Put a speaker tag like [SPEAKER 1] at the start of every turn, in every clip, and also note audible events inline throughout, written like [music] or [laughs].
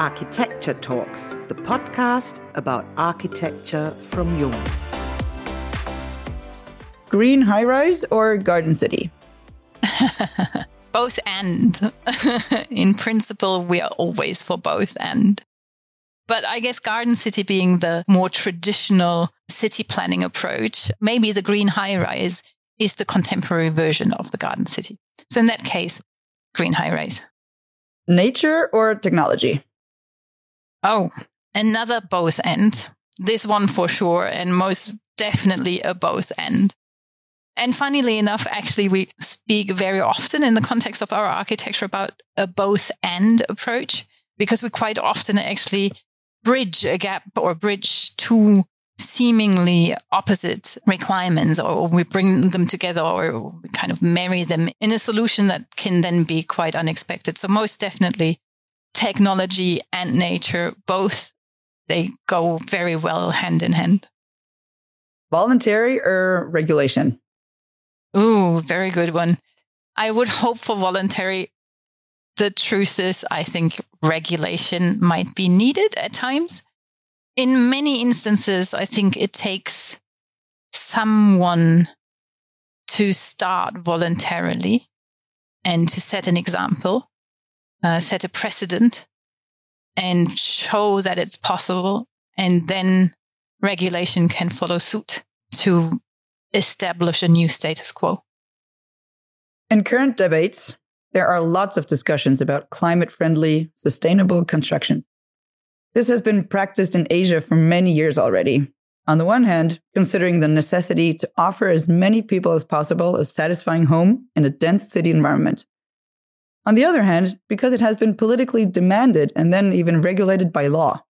[SPEAKER 1] Architecture Talks, the podcast about architecture from Jung.
[SPEAKER 2] Green high rise or garden city? [laughs]
[SPEAKER 3] both and. [laughs] In principle, we are always for both and. But I guess Garden City being the more traditional city planning approach, maybe the green high rise is the contemporary version of the Garden City. So in that case, green high rise.
[SPEAKER 2] Nature or technology?
[SPEAKER 3] Oh, another both end. This one for sure, and most definitely a both end. And funnily enough, actually, we speak very often in the context of our architecture about a both end approach because we quite often actually bridge a gap or bridge two seemingly opposite requirements or we bring them together or we kind of marry them in a solution that can then be quite unexpected. So most definitely technology and nature, both they go very well hand in hand.
[SPEAKER 2] Voluntary or regulation?
[SPEAKER 3] Ooh, very good one. I would hope for voluntary. The truth is, I think regulation might be needed at times. In many instances, I think it takes someone to start voluntarily and to set an example, uh, set a precedent, and show that it's possible. And then regulation can follow suit to establish a new status quo.
[SPEAKER 2] In current debates, there are lots of discussions about climate friendly, sustainable constructions. This has been practiced in Asia for many years already. On the one hand, considering the necessity to offer as many people as possible a satisfying home in a dense city environment. On the other hand, because it has been politically demanded and then even regulated by law.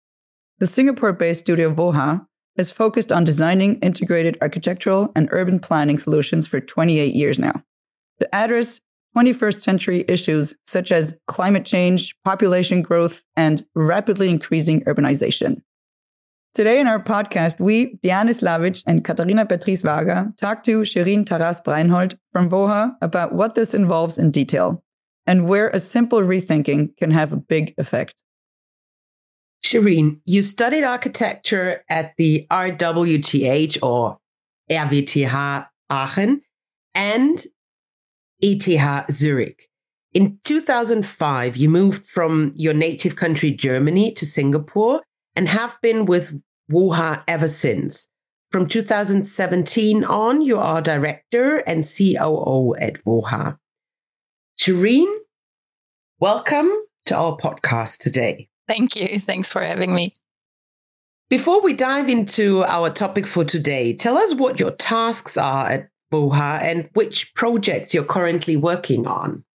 [SPEAKER 2] The Singapore based studio WOHA has focused on designing integrated architectural and urban planning solutions for 28 years now to address 21st century issues such as climate change, population growth, and rapidly increasing urbanization. Today in our podcast, we, Diane Slavic and Katharina Patrice Varga, talk to Schirin Taraz-Breinholt from WOHA about what this involves in detail and where a simple rethinking can have a big effect.
[SPEAKER 1] Schirin, you studied architecture at the RWTH or RWTH Aachen and ETH Zurich. In 2005, you moved from your native country, Germany, to Singapore and have been with WOHA ever since. From 2017 on, you are director and COO at WOHA. Schirin, welcome to our podcast today.
[SPEAKER 3] Thank you. Thanks for having me.
[SPEAKER 1] Before we dive into our topic for today, tell us what your tasks are at WOHA and which projects you're currently working on.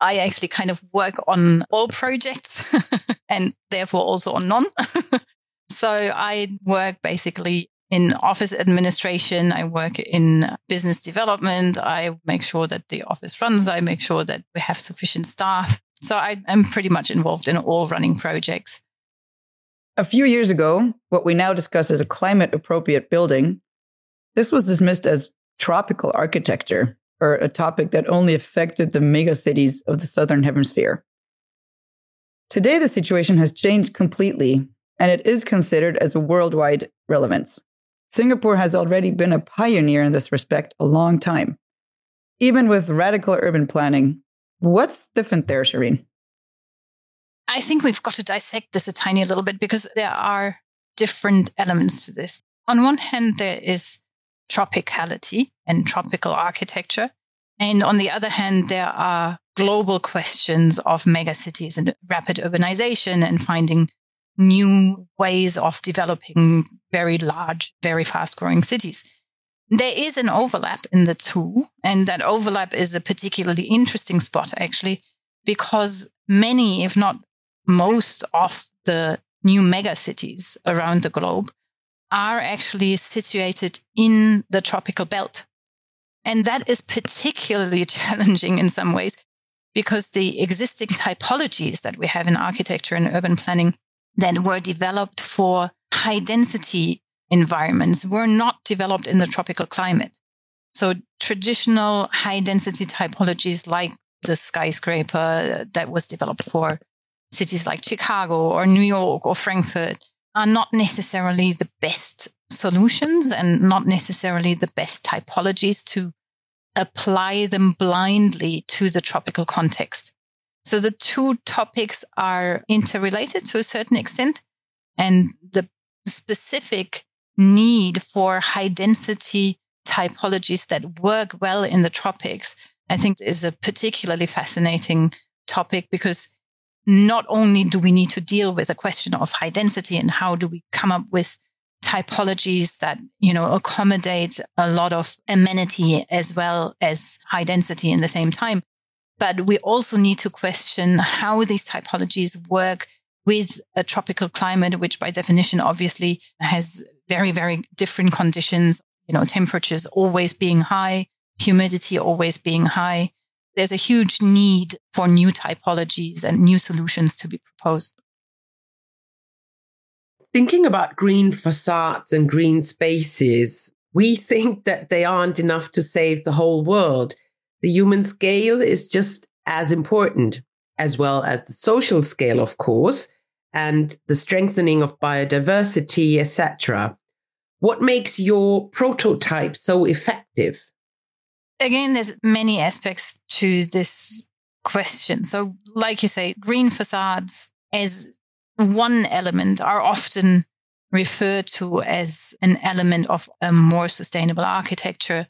[SPEAKER 3] I actually kind of work on all projects [laughs] and therefore also on none. [laughs] so I work basically in office administration. I work in business development. I make sure that the office runs. I make sure that we have sufficient staff. So I, am pretty much involved in all running projects.
[SPEAKER 2] A few years ago, what we now discuss as a climate appropriate building, this was dismissed as tropical architecture, or a topic that only affected the megacities of the southern hemisphere. Today, the situation has changed completely, and it is considered as a worldwide relevance. Singapore has already been a pioneer in this respect a long time. Even with radical urban planning, What's different there, Schirin?
[SPEAKER 3] I think we've got to dissect this a tiny little bit because there are different elements to this. On one hand, there is tropicality and tropical architecture. And on the other hand, there are global questions of megacities and rapid urbanization and finding new ways of developing mm. very large, very fast growing cities. There is an overlap in the two, and that overlap is a particularly interesting spot, actually, because many, if not most, of the new megacities around the globe are actually situated in the tropical belt. And that is particularly [laughs] challenging in some ways because the existing typologies that we have in architecture and urban planning that were developed for high density environments were not developed in the tropical climate. So traditional high density typologies like the skyscraper that was developed for cities like Chicago or New York or Frankfurt are not necessarily the best solutions and not necessarily the best typologies to apply them blindly to the tropical context. So the two topics are interrelated to a certain extent, and the specific need for high density typologies that work well in the tropics, I think is a particularly fascinating topic because not only do we need to deal with the question of high density and how do we come up with typologies that, you know, accommodate a lot of amenity as well as high density in the same time. But we also need to question how these typologies work with a tropical climate, which by definition obviously has very, very different conditions, you know, temperatures always being high, humidity always being high. There's a huge need for new typologies and new solutions to be proposed.
[SPEAKER 1] Thinking about green facades and green spaces, we think that they aren't enough to save the whole world. The human scale is just as important, as well as the social scale, of course, and the strengthening of biodiversity, etc. What makes your prototype so effective?
[SPEAKER 3] Again, there's many aspects to this question. So, like you say, green facades as one element are often referred to as an element of a more sustainable architecture.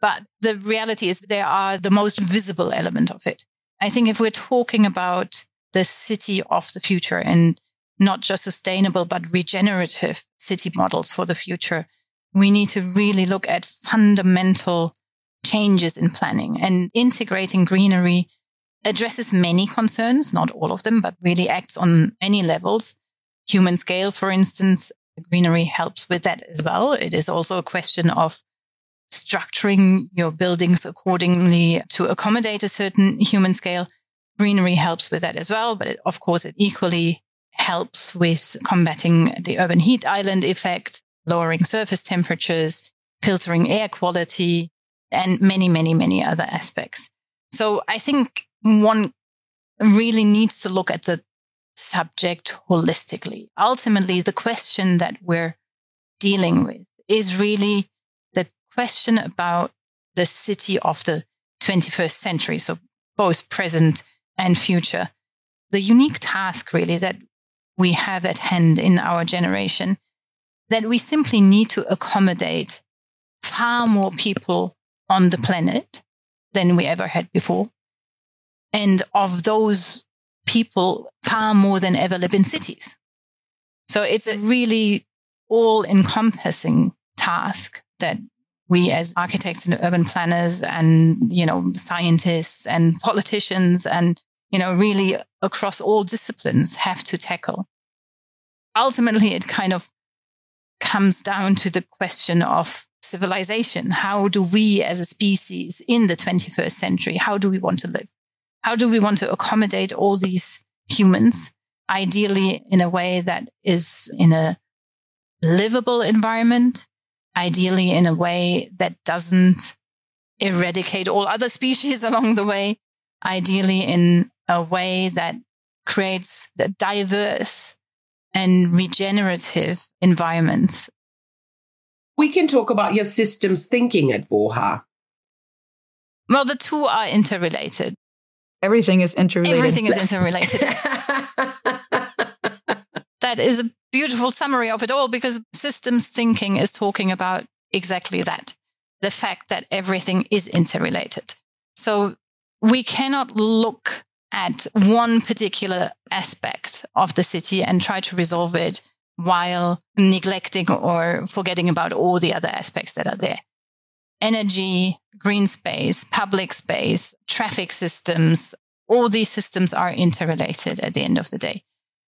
[SPEAKER 3] But the reality is they are the most visible element of it. I think if we're talking about the city of the future and not just sustainable, but regenerative city models for the future, we need to really look at fundamental changes in planning and integrating greenery addresses many concerns, not all of them, but really acts on many levels. Human scale, for instance, greenery helps with that as well. It is also a question of structuring your buildings accordingly to accommodate a certain human scale. Greenery helps with that as well, but it, of course, it equally helps with combating the urban heat island effect, lowering surface temperatures, filtering air quality, and many, many, many other aspects. So I think one really needs to look at the subject holistically. Ultimately, the question that we're dealing with is really question about the city of the 21st century. So both present and future. The unique task really that we have at hand in our generation that we simply need to accommodate far more people on the planet than we ever had before. And of those people, far more than ever live in cities. So it's a really all encompassing task that we as architects and urban planners and, you know, scientists and politicians and, you know, really across all disciplines have to tackle. Ultimately, it kind of comes down to the question of civilization. How do we as a species in the 21st century, how do we want to live? How do we want to accommodate all these humans, ideally in a way that is in a livable environment, ideally in a way that doesn't eradicate all other species [laughs] along the way, ideally in a way that creates the diverse and regenerative environments.
[SPEAKER 1] We can talk about your systems thinking at WOHA.
[SPEAKER 3] Well, the two are interrelated.
[SPEAKER 2] Everything is interrelated.
[SPEAKER 3] Everything is interrelated. [laughs] that is a beautiful summary of it all because systems thinking is talking about exactly that the fact that everything is interrelated. So we cannot look at one particular aspect of the city and try to resolve it while neglecting or forgetting about all the other aspects that are there energy, green space, public space, traffic systems, all these systems are interrelated at the end of the day.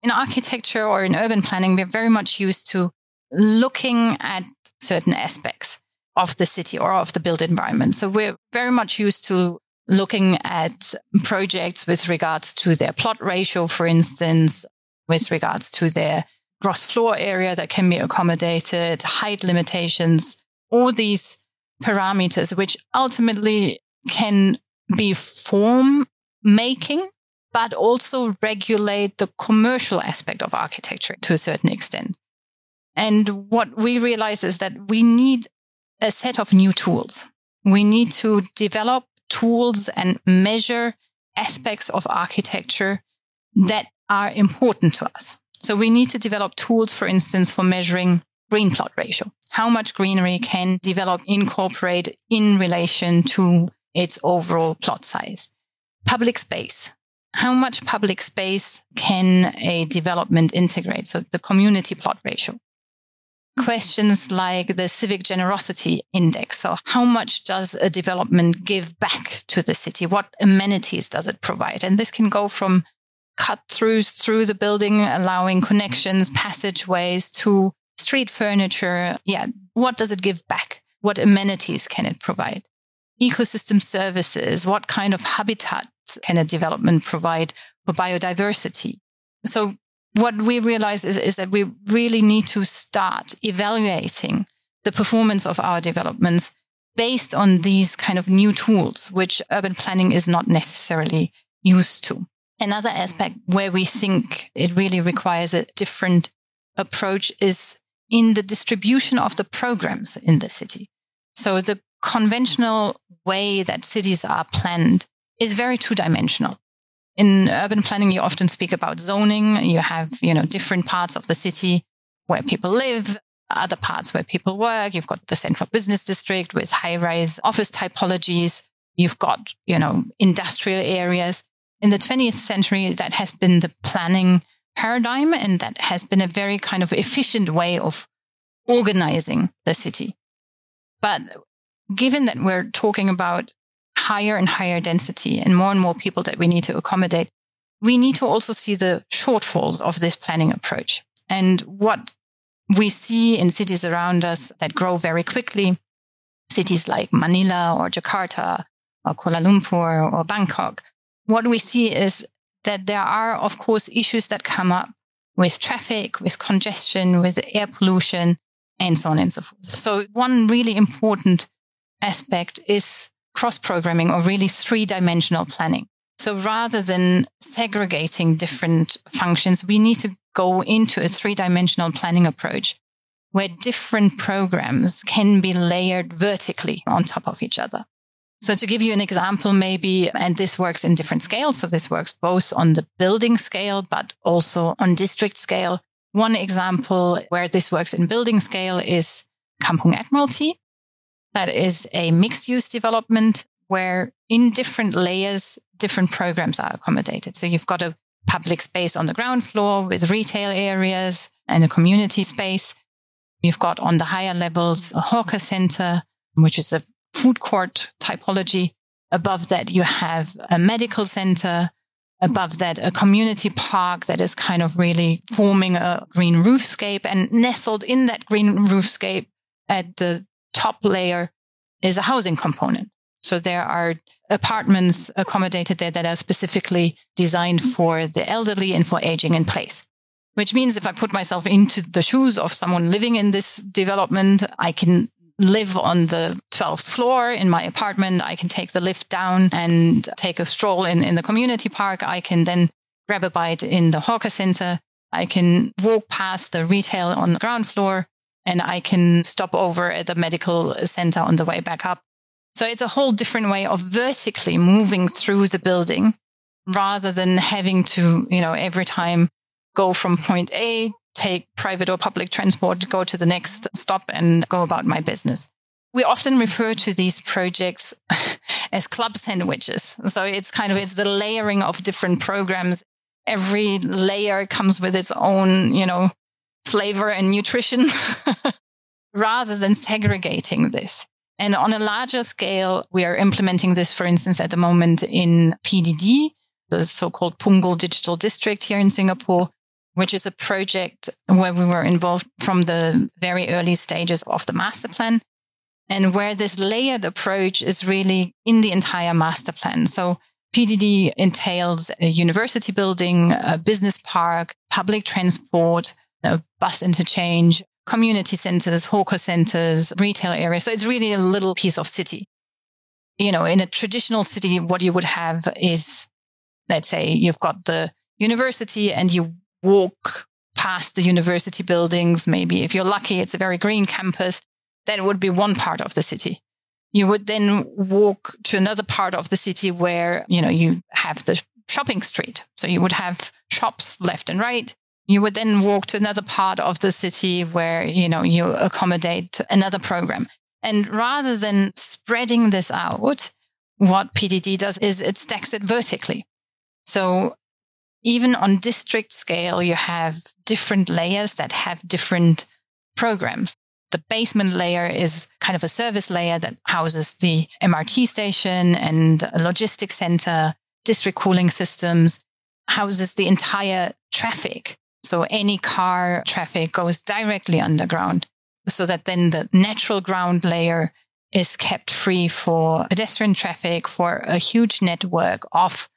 [SPEAKER 3] In architecture or in urban planning, we're very much used to looking at certain aspects of the city or of the built environment. So we're very much used to looking at projects with regards to their plot ratio, for instance, with regards to their gross floor area that can be accommodated, height limitations, all these parameters, which ultimately can be form making, but also regulate the commercial aspect of architecture to a certain extent. And what we realize is that we need a set of new tools. We need to develop tools and measure aspects of architecture that are important to us. So we need to develop tools, for instance, for measuring green plot ratio. How much greenery can develop incorporate in relation to its overall plot size? Public space. How much public space can a development integrate? So the community plot ratio questions like the civic generosity index. So how much does a development give back to the city? What amenities does it provide? And this can go from cut throughs through the building, allowing connections, passageways to street furniture. Yeah. What does it give back? What amenities can it provide? Ecosystem services. What kind of habitat can development provide for biodiversity? So what we realize is, is that we really need to start evaluating the performance of our developments based on these kind of new tools, which urban planning is not necessarily used to. Another aspect where we think it really requires a different approach is in the distribution of the programs in the city. So the conventional way that cities are planned is very two dimensional in urban planning, you often speak about zoning. You have, you know, different parts of the city where people live, other parts where people work. You've got the central business district with high rise office typologies. You've got, you know, industrial areas. In the 20th century, that has been the planning paradigm. And that has been a very kind of efficient way of organizing the city. But given that we're talking about higher and higher density and more and more people that we need to accommodate, we need to also see the shortfalls of this planning approach. And what we see in cities around us that grow very quickly, cities like Manila or Jakarta or Kuala Lumpur or Bangkok, what we see is that there are, of course, issues that come up with traffic, with congestion, with air pollution, and so on and so forth. So one really important aspect is cross programming or really three dimensional planning. So rather than segregating different functions, we need to go into a three dimensional planning approach where different programs can be layered vertically on top of each other. So to give you an example, maybe, and this works in different scales. So this works both on the building scale, but also on district scale. One example where this works in building scale is Kampung Admiralty. That is a mixed use development where in different layers, different programs are accommodated. So you've got a public space on the ground floor with retail areas and a community space. You've got on the higher levels a hawker center, which is a food court typology. Above that, you have a medical center. Above that, a community park that is kind of really forming a green roofscape and nestled in that green roofscape at the top layer is a housing component. So there are apartments accommodated there that are specifically designed mm-hmm. for the elderly and for aging in place. Which means if I put myself into the shoes of someone living in this development, I can live on the 12th floor in my apartment. I can take the lift down and take a stroll in, in the community park. I can then grab a bite in the hawker center. I can walk past the retail on the ground floor and I can stop over at the medical center on the way back up. So it's a whole different way of vertically moving through the building rather than having to, you know, every time go from point A, take private or public transport, go to the next stop and go about my business. We often refer to these projects [laughs] as club sandwiches. So it's kind of, it's the layering of different programs. Every layer comes with its own, you know, flavor and nutrition [laughs] rather than segregating this. And on a larger scale, we are implementing this, for instance, at the moment in PDD, the so-called Punggol Digital District here in Singapore, which is a project where we were involved from the very early stages of the master plan and where this layered approach is really in the entire master plan. So PDD entails a university building, a business park, public transport, know, bus interchange, community centers, hawker centers, retail areas. So it's really a little piece of city. You know, in a traditional city, what you would have is let's say you've got the university and you walk past the university buildings. Maybe if you're lucky, it's a very green campus. That would be one part of the city. You would then walk to another part of the city where, you know, you have the shopping street. So you would have shops left and right. You would then walk to another part of the city where, you know, you accommodate another program. And rather than spreading this out, what PDD does is it stacks it vertically. So even on district scale, you have different layers that have different programs. The basement layer is kind of a service layer that houses the MRT station and a logistics center, district cooling systems, houses the entire traffic. So any car traffic goes directly underground so that then the natural ground layer is kept free for pedestrian traffic, for a huge network of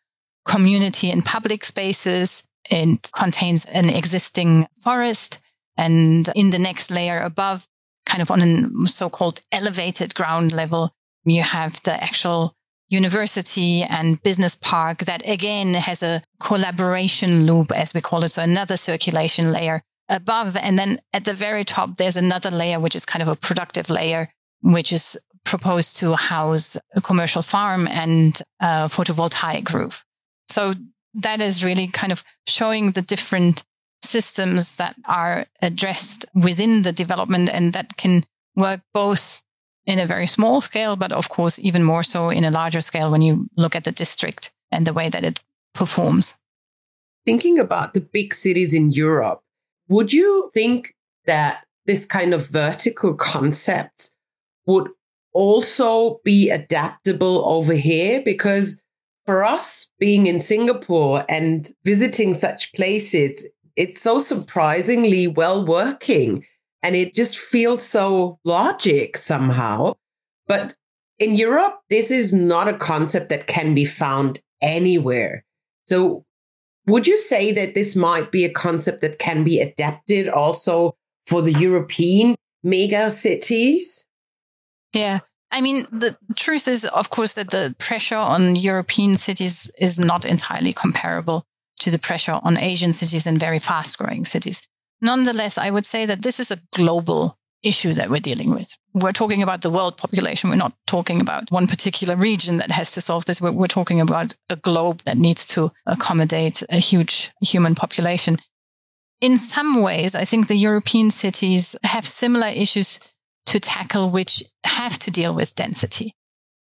[SPEAKER 3] community and public spaces. It contains an existing forest. And in the next layer above, kind of on a so called elevated ground level, you have the actual university and business park that again has a collaboration loop, as we call it. So another circulation layer above. And then at the very top, there's another layer, which is kind of a productive layer, which is proposed to house a commercial farm and a photovoltaic roof. So that is really kind of showing the different systems that are addressed within the development and that can work both in a very small scale, but of course, even more so in a larger scale when you look at the district and the way that it performs.
[SPEAKER 1] Thinking about the big cities in Europe, would you think that this kind of vertical concept would also be adaptable over here? Because for us being in Singapore and visiting such places, it's so surprisingly well working and it just feels so logic somehow. But in Europe, this is not a concept that can be found anywhere. So would you say that this might be a concept that can be adapted also for the European mega cities?
[SPEAKER 3] Yeah. I mean, the truth is, of course, that the pressure on European cities is not entirely comparable to the pressure on Asian cities and very fast growing cities. Nonetheless, I would say that this is a global issue that we're dealing with. We're talking about the world population. We're not talking about one particular region that has to solve this. We're, we're talking about a globe that needs to accommodate a huge human population. In some ways, I think the European cities have similar issues to tackle, which have to deal with density.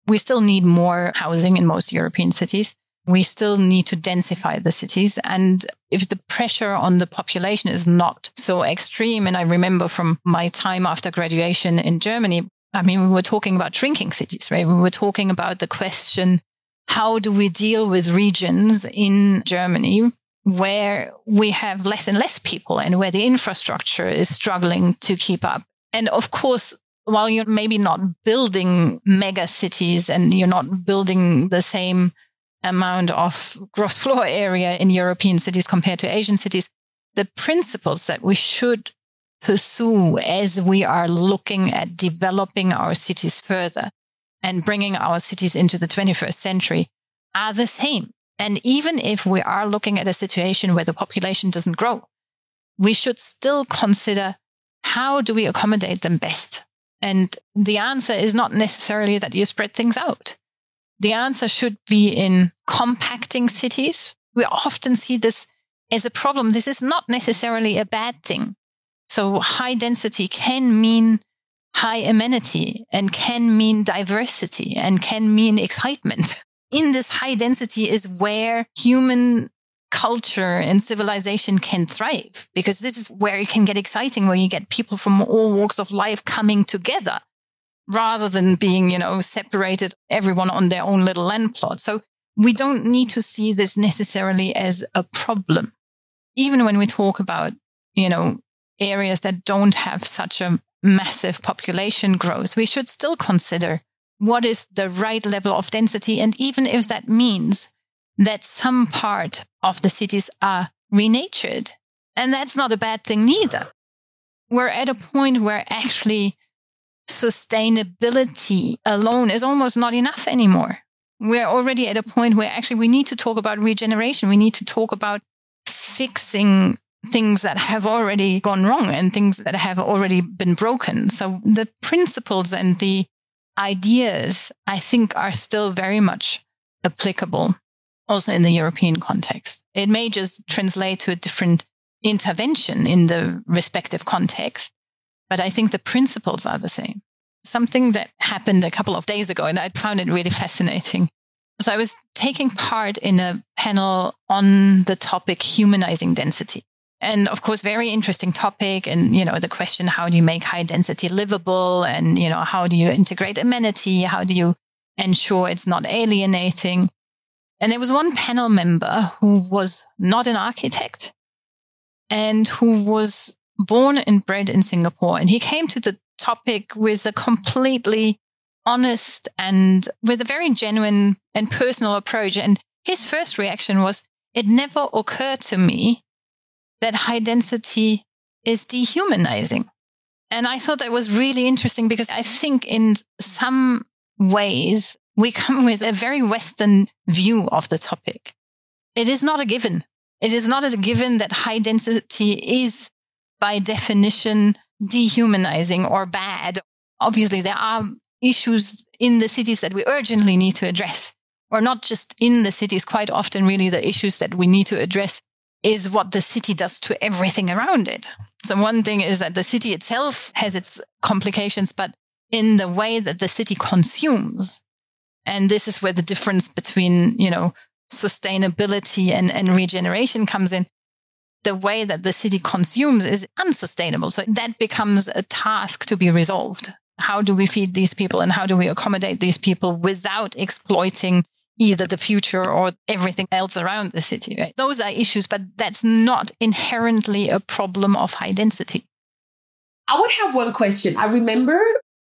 [SPEAKER 3] We still need more housing in most European cities. We still need to densify the cities. And if the pressure on the population is not so extreme, and I remember from my time after graduation in Germany, I mean, we were talking about shrinking cities, right? We were talking about the question, how do we deal with regions in Germany where we have less and less people and where the infrastructure is struggling to keep up? And of course, while you're maybe not building mega cities and you're not building the same amount of gross floor area in European cities compared to Asian cities, the principles that we should pursue as we are looking at developing our cities further and bringing our cities into the 21st century are the same. And even if we are looking at a situation where the population doesn't grow, we should still consider how do we accommodate them best? And the answer is not necessarily that you spread things out. The answer should be in compacting cities. We often see this as a problem. This is not necessarily a bad thing. So high density can mean high amenity and can mean diversity and can mean excitement. [laughs] In this high density is where human culture and civilization can thrive because this is where it can get exciting, where you get people from all walks of life coming together rather than being, you know, separated, everyone on their own little land plot. So we don't need to see this necessarily as a problem. Even when we talk about, you know, areas that don't have such a massive population growth, we should still consider what is the right level of density. And even if that means that some part of the cities are renatured. And that's not a bad thing neither. We're at a point where actually sustainability alone is almost not enough anymore. We're already at a point where actually we need to talk about regeneration. We need to talk about fixing things that have already gone wrong and things that have already been broken. So the principles and the ideas, I think, are still very much applicable also in the European context. It may just translate to a different intervention in the respective context, but I think the principles are the same. Something that happened a couple of days ago, and I found it really fascinating. So I was taking part in a panel on the topic humanizing density. And of course, very interesting topic. And, you know, the question, how do you make high density livable? And, you know, how do you integrate amenity? How do you ensure it's not alienating? And there was one panel member who was not an architect and who was born and bred in Singapore. And he came to the topic with a completely honest and with a very genuine and personal approach. And his first reaction was, it never occurred to me that high density is dehumanizing. And I thought that was really interesting because I think in some ways we come with a very Western view of the topic. It is not a given. It is not a given that high density is by definition dehumanizing or bad. Obviously, there are issues in the cities that we urgently need to address, or not just in the cities. Quite often, really, the issues that we need to address is what the city does to everything around it. So, one thing is that the city itself has its complications, but in the way that the city consumes. And this is where the difference between, you know, sustainability and, and regeneration comes in the way that the city consumes is unsustainable. So that becomes a task to be resolved. How do we feed these people and how do we accommodate these people without exploiting either the future or everything else around the city? Right? Those are issues, but that's not inherently a problem of high density.
[SPEAKER 1] I would have one question. I remember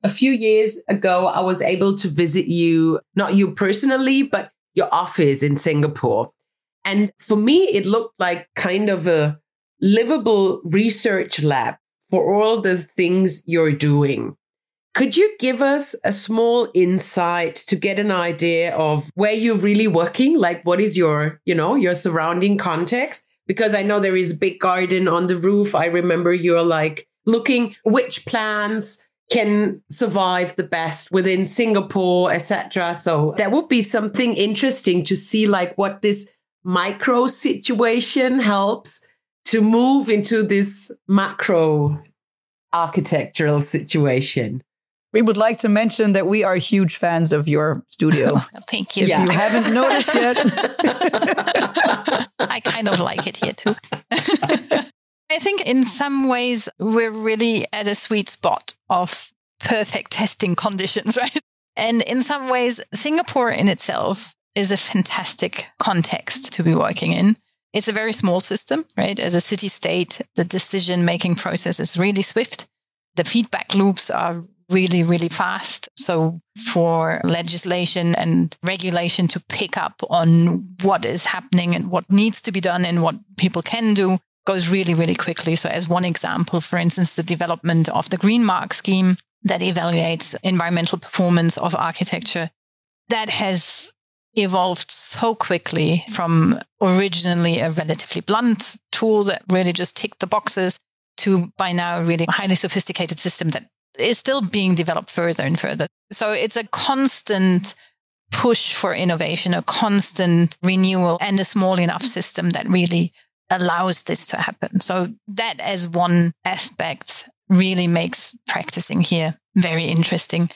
[SPEAKER 1] a few years ago, I was able to visit you, not you personally, but your office in Singapore. And for me, it looked like kind of a livable research lab for all the things you're doing. Could you give us a small insight to get an idea of where you're really working? Like what is your, you know, your surrounding context? Because I know there is a big garden on the roof. I remember you're like looking which plants can survive the best within Singapore, etc. So that would be something interesting to see like what this micro situation helps to move into this macro architectural situation.
[SPEAKER 2] We would like to mention that we are huge fans of your studio. [laughs]
[SPEAKER 3] Oh, thank you.
[SPEAKER 2] If yeah. you haven't noticed yet. [laughs]
[SPEAKER 3] I kind of like it here too. [laughs] I think in some ways we're really at a sweet spot of perfect testing conditions, right? And in some ways, Singapore in itself is a fantastic context to be working in. It's a very small system, right? As a city state, the decision making process is really swift. The feedback loops are really, really fast. So for legislation and regulation to pick up on what is happening and what needs to be done and what people can do goes really, really quickly. So as one example, for instance, the development of the Green Mark scheme that evaluates environmental performance of architecture that has evolved so quickly from originally a relatively blunt tool that really just ticked the boxes to by now a really highly sophisticated system that is still being developed further and further. So it's a constant push for innovation, a constant renewal, and a small enough system that really allows this to happen. So that as one aspect really makes practicing here very interesting.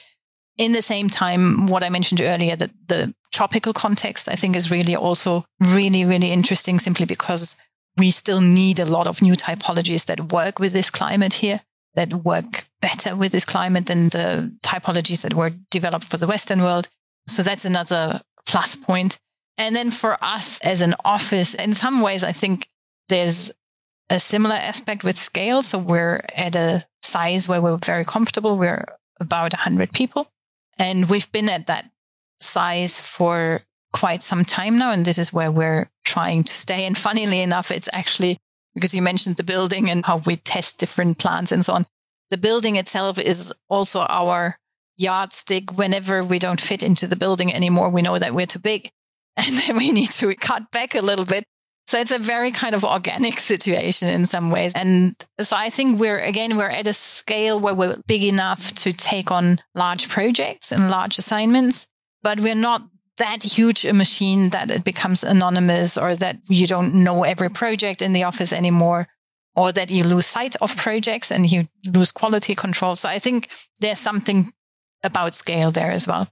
[SPEAKER 3] In the same time, what I mentioned earlier, that the tropical context, I think is really also really, really interesting simply because we still need a lot of new typologies that work with this climate here, that work better with this climate than the typologies that were developed for the Western world. So that's another plus point. And then for us as an office, in some ways, I think there's a similar aspect with scale. So we're at a size where we're very comfortable. We're about 100 people. And we've been at that size for quite some time now. And this is where we're trying to stay. And funnily enough, it's actually because you mentioned the building and how we test different plants and so on. The building itself is also our yardstick whenever we don't fit into the building anymore. We know that we're too big [laughs] and then we need to cut back a little bit. So it's a very kind of organic [laughs] situation in some ways. And so I think we're, again, we're at a scale where we're big enough to take on large projects and large assignments, but we're not that huge a machine that it becomes anonymous or that you don't know every project in the office anymore or that you lose sight of projects and you lose quality control. So I think there's something about scale there as well.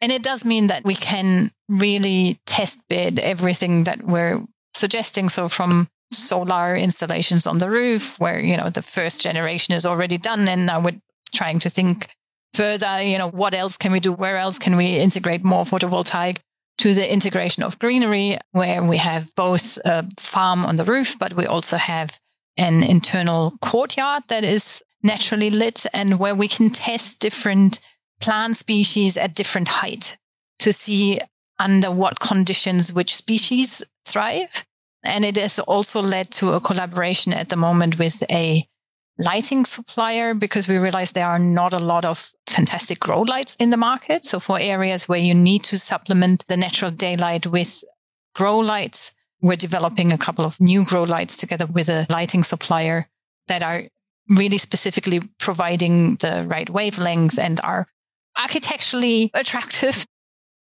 [SPEAKER 3] And it does mean that we can really test bid everything that we're suggesting. So from solar installations on the roof, where, you know, the first generation is already done. And now we're trying to think further, you know, what else can we do? Where else can we integrate more photovoltaic? To the integration of greenery, where we have both a farm on the roof, but we also have an internal courtyard that is naturally lit and where we can test different plant species at different height to see under what conditions which species thrive. And it has also led to a collaboration at the moment with a lighting supplier because we realize there are not a lot of fantastic grow lights in the market. So for areas where you need to supplement the natural daylight with grow lights, we're developing a couple of new grow lights together with a lighting supplier that are really specifically providing the right wavelengths and are architecturally attractive.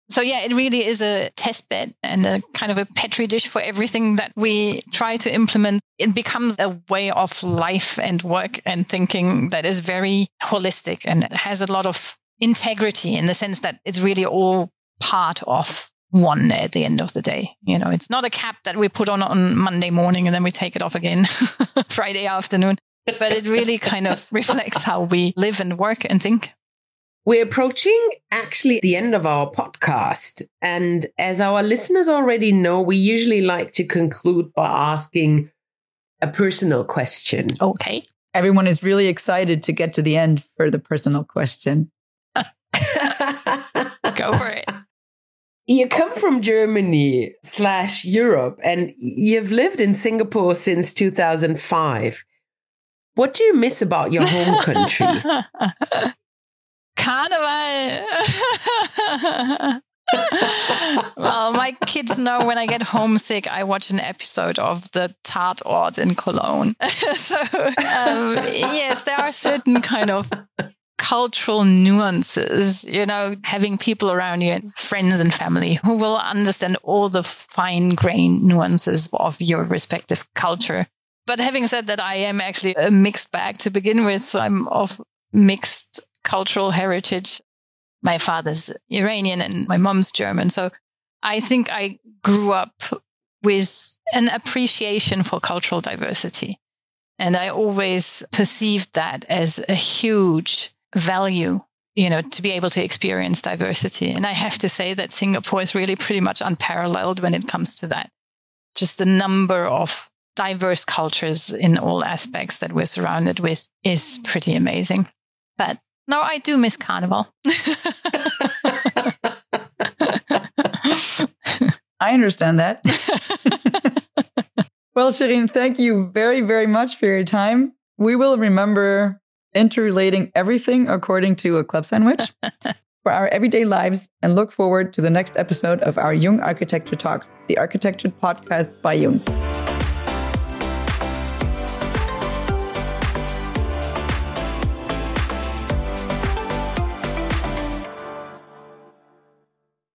[SPEAKER 3] So yeah, it really is a test bed and a kind of a petri dish for everything that we try to implement. It becomes a way of life and work and thinking that is very holistic and it has a lot of integrity in the sense that it's really all part of one at the end of the day. You know, it's not a cap that we put on on Monday morning and then we take it off again [laughs] Friday afternoon, but it really kind of [laughs] reflects how we live and work and think.
[SPEAKER 1] We're approaching actually the end of our podcast. And as our listeners already know, we usually like to conclude by asking a personal question.
[SPEAKER 3] Okay.
[SPEAKER 2] Everyone is really excited to get to the end for the personal question. [laughs]
[SPEAKER 3] Go for it.
[SPEAKER 1] You come from Germany slash Europe and you've lived in Singapore since 2005. What do you miss about your home country? [laughs]
[SPEAKER 3] Carnival. [laughs] well, my kids know when I get homesick, I watch an episode of the Tatort in Cologne. [laughs] so, um, yes, there are certain kind of cultural nuances, you know, having people around you, and friends and family who will understand all the fine grained nuances of your respective culture. But having said that, I am actually a mixed bag to begin with. So I'm of mixed cultural heritage. My father's Iranian and my mom's German. So I think I grew up with an appreciation for cultural diversity. And I always perceived that as a huge value, you know, to be able to experience diversity. And I have to say that Singapore is really pretty much unparalleled when it comes to that. Just the number of diverse cultures in all aspects that we're surrounded with is pretty amazing. But no, I do miss Carnival. [laughs]
[SPEAKER 2] I understand that. [laughs] well, Schirin, thank you very, very much for your time. We will remember interrelating everything according to a club sandwich [laughs] for our everyday lives and look forward to the next episode of our Jung Architecture Talks, the architecture podcast by Jung.